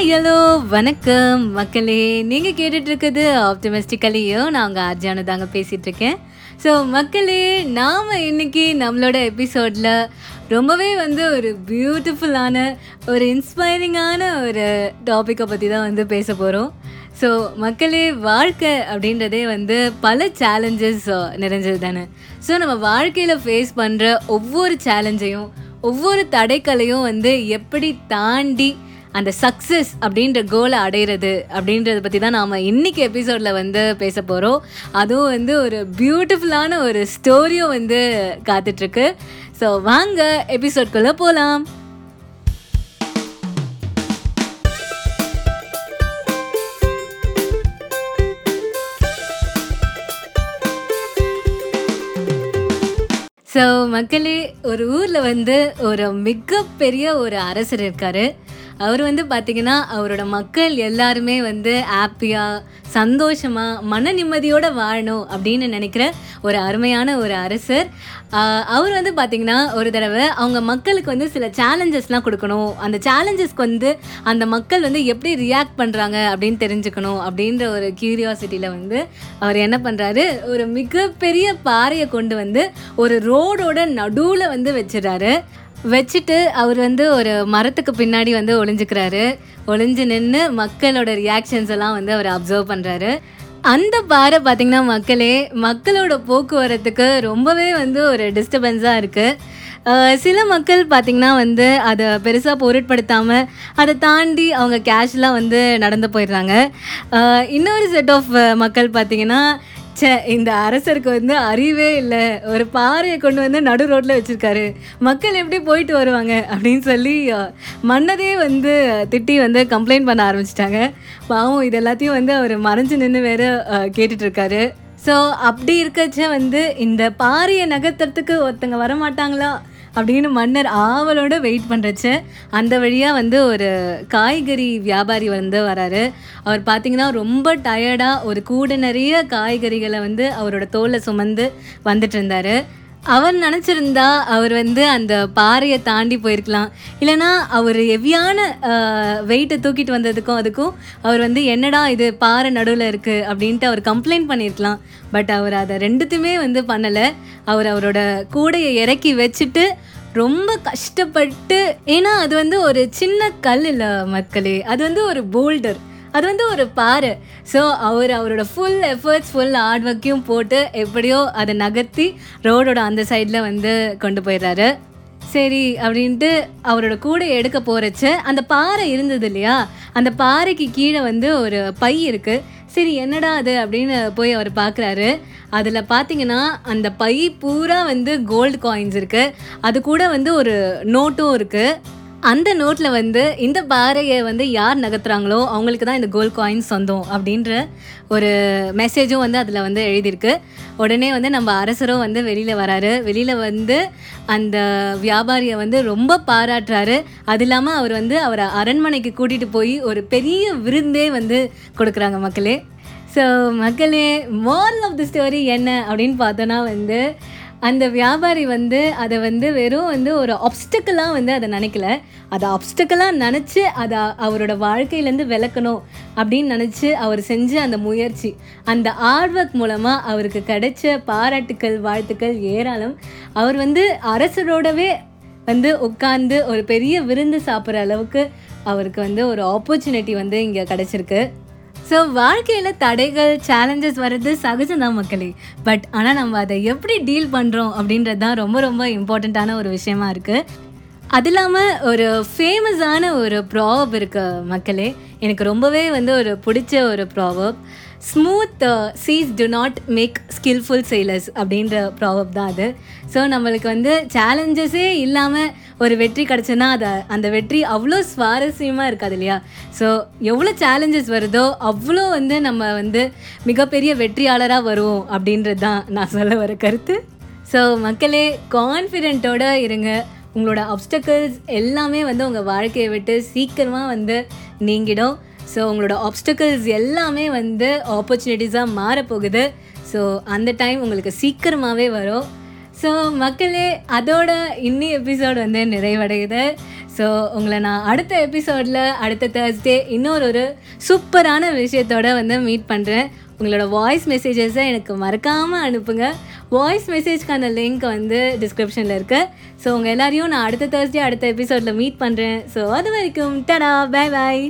Hi hello வணக்கம். மக்களே நீங்கள் கேட்டுட்ருக்குது இருக்குது நான் உங்கள் ஆர்ஜானு தாங்க பேசிகிட்ருக்கேன் ஸோ மக்களே நாம் இன்னைக்கு நம்மளோட எபிசோடில் ரொம்பவே வந்து ஒரு பியூட்டிஃபுல்லான ஒரு இன்ஸ்பைரிங்கான ஒரு டாப்பிக்கை பற்றி தான் வந்து பேச போகிறோம் ஸோ மக்களே வாழ்க்கை அப்படின்றதே வந்து பல சேலஞ்சஸ் நிறைஞ்சது தானே. ஸோ நம்ம வாழ்க்கையில் ஃபேஸ் பண்ணுற ஒவ்வொரு சேலஞ்சையும் ஒவ்வொரு தடைக்களையும் வந்து எப்படி தாண்டி அந்த சக்ஸஸ் அப்படின்ற கோலை அடையிறது அப்படின்றத பற்றி தான் நாம் இன்னைக்கு எபிசோடில் வந்து பேச போகிறோம் அதுவும் வந்து ஒரு பியூட்டிஃபுல்லான ஒரு ஸ்டோரியும் வந்து காத்துட்ருக்கு. ஸோ வாங்க எபிசோட்குள்ளே போகலாம் ஸோ மக்களே ஒரு ஊரில் வந்து ஒரு மிகப்பெரிய ஒரு அரசர் இருக்கார். அவர் வந்து பார்த்திங்கன்னா அவரோட மக்கள் எல்லாருமே வந்து ஹாப்பியாக சந்தோஷமாக மன நிம்மதியோடு வாழணும் அப்படின்னு நினைக்கிற ஒரு அருமையான ஒரு அரசர். அவர் வந்து பார்த்திங்கன்னா ஒரு தடவை அவங்க மக்களுக்கு வந்து சில சேலஞ்சஸ்லாம் கொடுக்கணும். அந்த சேலஞ்சஸ்க்கு வந்து அந்த மக்கள் வந்து எப்படி ரியாக்ட் பண்ணுறாங்க அப்படின்னு தெரிஞ்சுக்கணும் அப்படின்ற ஒரு கியூரியாசிட்டியில் வந்து அவர் என்ன பண்ணுறாரு ஒரு மிகப்பெரிய பாறையை கொண்டு வந்து ஒரு ரோடோட நடுவில் வந்து வச்சிடறாரு. வச்சுட்டு அவர் வந்து ஒரு மரத்துக்கு பின்னாடி வந்து ஒளிஞ்சுக்கிறாரு. ஒளிஞ்சு நின்று மக்களோட ரியாக்ஷன்ஸ் எல்லாம் வந்து அவர் அப்சர்வ் பண்ணுறாரு அந்த பாறை பார்த்திங்கன்னா மக்களே மக்களோட போக்குவரத்துக்கு ரொம்பவே வந்து ஒரு டிஸ்டர்பன்ஸாக இருக்குது சில மக்கள் பார்த்திங்கன்னா வந்து அதை பெருசாக பொருட்படுத்தாமல் அதை தாண்டி அவங்க கேஷ்லாம் வந்து நடந்து போயிடுறாங்க. இன்னொரு செட் ஆஃப் மக்கள் பார்த்திங்கன்னா ச்சே இந்த அரசருக்கு வந்து அறிவே இல்லை. ஒரு பாறையை கொண்டு வந்து நடு ரோட்டில் வச்சுருக்காரு. மக்கள் எப்படி போயிட்டு வருவாங்க அப்படின்னு சொல்லி மன்னதே வந்து திட்டி வந்து கம்ப்ளைண்ட் பண்ண ஆரம்பிச்சிட்டாங்க. பாவம் இது எல்லாத்தையும் வந்து அவர் மறைஞ்சு நின்று வேற கேட்டுட்ருக்காரு. ஸோ அப்படி இருக்கச்ச வந்து இந்த பாறையை நகர்த்துறதுக்கு ஒருத்தங்க வரமாட்டாங்களா? அப்படின்னு மன்னர் ஆவலோட வெயிட் பண்ணுறச்சு அந்த வழியாக வந்து ஒரு காய்கறி வியாபாரி வந்து வராரு. அவர் பார்த்தீங்கன்னா ரொம்ப டயர்டாக ஒரு கூட நிறைய காய்கறிகளை வந்து அவரோட தோலை சுமந்து வந்துட்டு இருந்தார். அவர் நினச்சிருந்தா அவர் வந்து அந்த பாறையை தாண்டி போயிருக்கலாம். இல்லைனா அவர் ஹெவியான வெயிட்டை தூக்கிட்டு வந்ததுக்கும் அதுக்கும் அவர் வந்து என்னடா இது பாறை நடுவில் இருக்குது அப்படின்ட்டு அவர் கம்ப்ளைண்ட் பண்ணியிருக்கலாம். பட் அவர் அதை ரெண்டுத்தையுமே வந்து பண்ணலை. அவர் அவரோட கூடையை இறக்கி வச்சுட்டு ரொம்ப கஷ்டப்பட்டு ஏன்னா அது வந்து ஒரு சின்ன கல் இல்லை மக்களே அது வந்து ஒரு போல்டர் அது வந்து ஒரு பாறை. ஸோ அவர் அவரோட ஃபுல் எஃபர்ட்ஸ் ஃபுல் ஹார்ட் ஒர்க்கையும் போட்டு எப்படியோ அதை நகர்த்தி ரோடோட அந்த சைடில் வந்து கொண்டு போயிடுறாரு. சரி அப்படின்ட்டு அவரோட கூடை எடுக்க போகிறச்ச அந்த பாறை இருந்தது இல்லையா? அந்த பாறைக்கு கீழே வந்து ஒரு பை இருக்குது சரி என்னடா அது அப்படின்னு போய் அவர் பார்க்குறாரு அதில் பார்த்தீங்கன்னா அந்த பை பூரா வந்து கோல்டு காயின்ஸ் இருக்குது அது கூட வந்து ஒரு நோட்டும் இருக்குது அந்த நோட்டில் வந்து இந்த பாறையை வந்து யார் நகர்த்துறாங்களோ அவங்களுக்கு தான் இந்த கோல்ட் காயின்ஸ் சொந்தம் அப்படின்ற ஒரு மெசேஜும் வந்து அதில் வந்து எழுதியிருக்கு. உடனே வந்து நம்ம அரசரும் வந்து வெளியில் வராரு. வெளியில் வந்து அந்த வியாபாரியை வந்து ரொம்ப பாராட்டுறாரு. அது இல்லாமல் அவர் வந்து அவரை அரண்மனைக்கு கூட்டிகிட்டு போய் ஒரு பெரிய விருந்தே வந்து கொடுக்குறாங்க மக்களே. ஸோ மக்களே மாரல் ஆஃப் தி ஸ்டோரி என்ன அப்படின்னு பார்த்தோன்னா வந்து அந்த வியாபாரி வந்து அதை வந்து வெறும் வந்து ஒரு ஆப்ஸ்டக்கலாக வந்து அதை நினைக்கல. அதை ஆப்ஸ்டக்கலாக நினச்சி அதை அவரோட வாழ்க்கையிலேருந்து விளக்கணும் அப்படின்னு நினச்சி அவர் செஞ்ச அந்த முயற்சி அந்த ஆர்ட் ஒர்க் மூலமாக அவருக்கு கிடைச்ச பாராட்டுக்கள் வாழ்த்துக்கள் ஏராளம். அவர் வந்து அரசரோடவே வந்து உட்காந்து ஒரு பெரிய விருந்து சாப்பிட்ற அளவுக்கு அவருக்கு வந்து ஒரு ஆப்பர்ச்சுனிட்டி வந்து இங்கே கிடச்சிருக்கு. ஸோ வாழ்க்கையில் தடைகள் சேலஞ்சஸ் வர்றது சகஜம்தான் மக்களே. பட் ஆனால் நம்ம அதை எப்படி டீல் பண்ணுறோம் அப்படின்றது தான் ரொம்ப ரொம்ப இம்பார்ட்டண்ட்டான ஒரு விஷயமா இருக்குது அது இல்லாமல் ஒரு ஃபேமஸான ஒரு ப்ராவப் இருக்கு மக்களே. எனக்கு ரொம்பவே வந்து ஒரு பிடிச்ச ஒரு proverb smooth seas do not make skilful sailors அப்படின்ற ப்ராவப் தான் அது. ஸோ நம்மளுக்கு வந்து சேலஞ்சஸே இல்லாமல் ஒரு வெற்றி கிடச்சுன்னா அதை அந்த வெற்றி அவ்வளோ சுவாரஸ்யமாக இருக்காது இல்லையா? ஸோ எவ்வளோ சேலஞ்சஸ் வருதோ அவ்வளோ வந்து நம்ம வந்து மிகப்பெரிய வெற்றியாளராக வருவோம் அப்படின்றது தான் நான் சொல்ல வர கருத்து. ஸோ மக்களே கான்ஃபிடென்ட்டோடு இருங்க. உங்களோட அப்டக்கல்ஸ் எல்லாமே வந்து உங்கள் வாழ்க்கையை விட்டு சீக்கிரமாக வந்து நீங்கிடும். ஸோ உங்களோட ஆப்ஸ்டக்கிள்ஸ் எல்லாமே வந்து ஆப்பர்ச்சுனிட்டிஸாக மாறப்போகுது. ஸோ அந்த டைம் உங்களுக்கு சீக்கிரமாகவே வரும். ஸோ மக்களே அதோட இன்னி எபிசோட் வந்து நிறைவடையுது. ஸோ உங்களை நான் அடுத்த எபிசோடில் அடுத்த தேர்ஸ்டே இன்னொரு ஒரு சூப்பரான விஷயத்தோட வந்து மீட் பண்ணுறேன் உங்களோட வாய்ஸ் மெசேஜஸை எனக்கு மறக்காமல் அனுப்புங்க. வாய்ஸ் மெசேஜ்க்கான லிங்க் வந்து டிஸ்கிரிப்ஷனில் இருக்குது ஸோ உங்கள் எல்லாரையும் நான் அடுத்த தேர்ஸ்டே அடுத்த எபிசோடில் மீட் பண்ணுறேன் ஸோ அது வரைக்கும் டடா பை பாய்